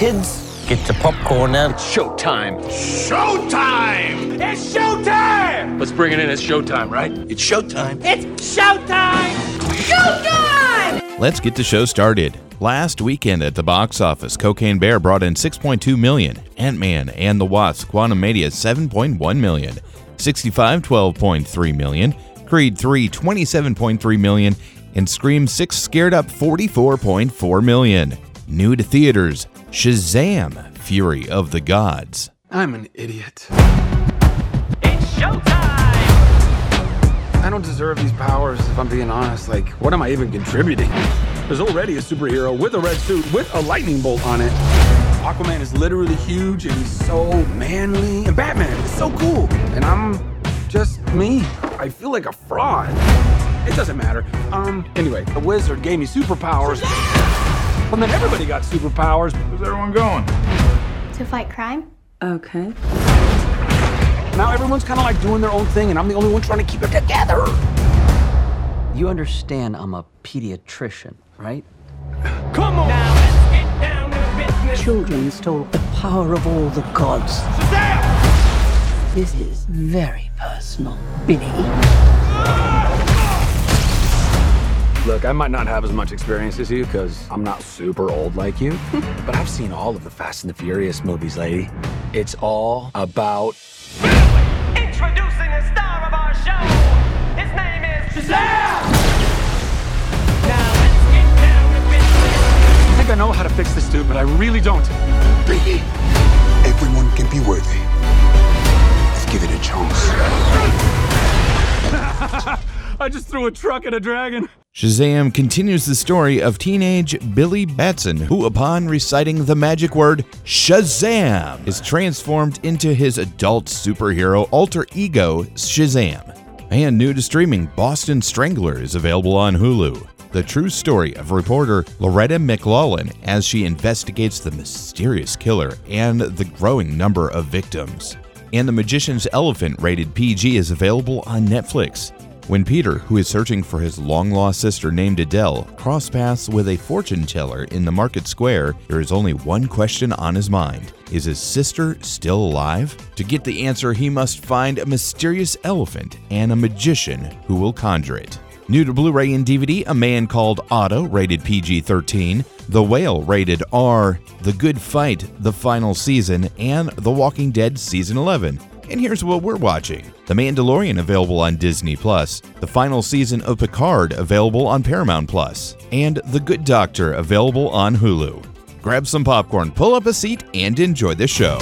Kids, get your popcorn out. It's showtime. Showtime! It's showtime! Let's bring it in. It's showtime, right? It's showtime. It's showtime! Showtime! Let's get the show started. Last weekend at the box office, Cocaine Bear brought in 6.2 million, Ant-Man and the Wasp: Quantumania 7.1 million, 65 12.3 million, Creed 3 27.3 million, and Scream 6 scared up 44.4 million. New to theaters, Shazam: Fury of the Gods. I'm an idiot. It's showtime! I don't deserve these powers, if I'm being honest. Like, what am I even contributing? There's already a superhero with a red suit with a lightning bolt on it. Aquaman is literally huge and he's so manly. And Batman is so cool. And I'm just me. I feel like a fraud. It doesn't matter. Um, anyway, the wizard gave me superpowers. And then everybody got superpowers. Where's everyone going? To fight crime? Okay. Now everyone's kind of like doing their own thing, and I'm the only one trying to keep it together. You understand I'm a pediatrician, right? Come on! Now let's get down to business. Children stole the power of all the gods. Shazam! This is very personal, Billy. Look, I might not have as much experience as you because I'm not super old like you, but I've seen all of the Fast and the Furious movies, lady. It's all about. Introducing the star of our show. His name is Shazam! Now let's get down to business. I think I know how to fix this dude, but I really don't. Ricky, everyone can be worthy. Let's give it a chance. I just threw a truck at a dragon. Shazam continues the story of teenage Billy Batson, who, upon reciting the magic word Shazam, is transformed into his adult superhero alter ego, Shazam. And new to streaming, Boston Strangler is available on Hulu. The true story of reporter Loretta McLaughlin as she investigates the mysterious killer and the growing number of victims. And The Magician's Elephant, rated PG, is available on Netflix. When Peter, who is searching for his long lost sister named Adele, cross paths with a fortune teller in the market square, there is only one question on his mind Is his sister still alive? To get the answer, he must find a mysterious elephant and a magician who will conjure it. New to Blu ray and DVD A Man Called Otto, rated PG 13, The Whale, rated R, The Good Fight, the final season, and The Walking Dead Season 11. And here's what we're watching The Mandalorian available on Disney Plus, the final season of Picard available on Paramount Plus, and The Good Doctor available on Hulu. Grab some popcorn, pull up a seat, and enjoy the show.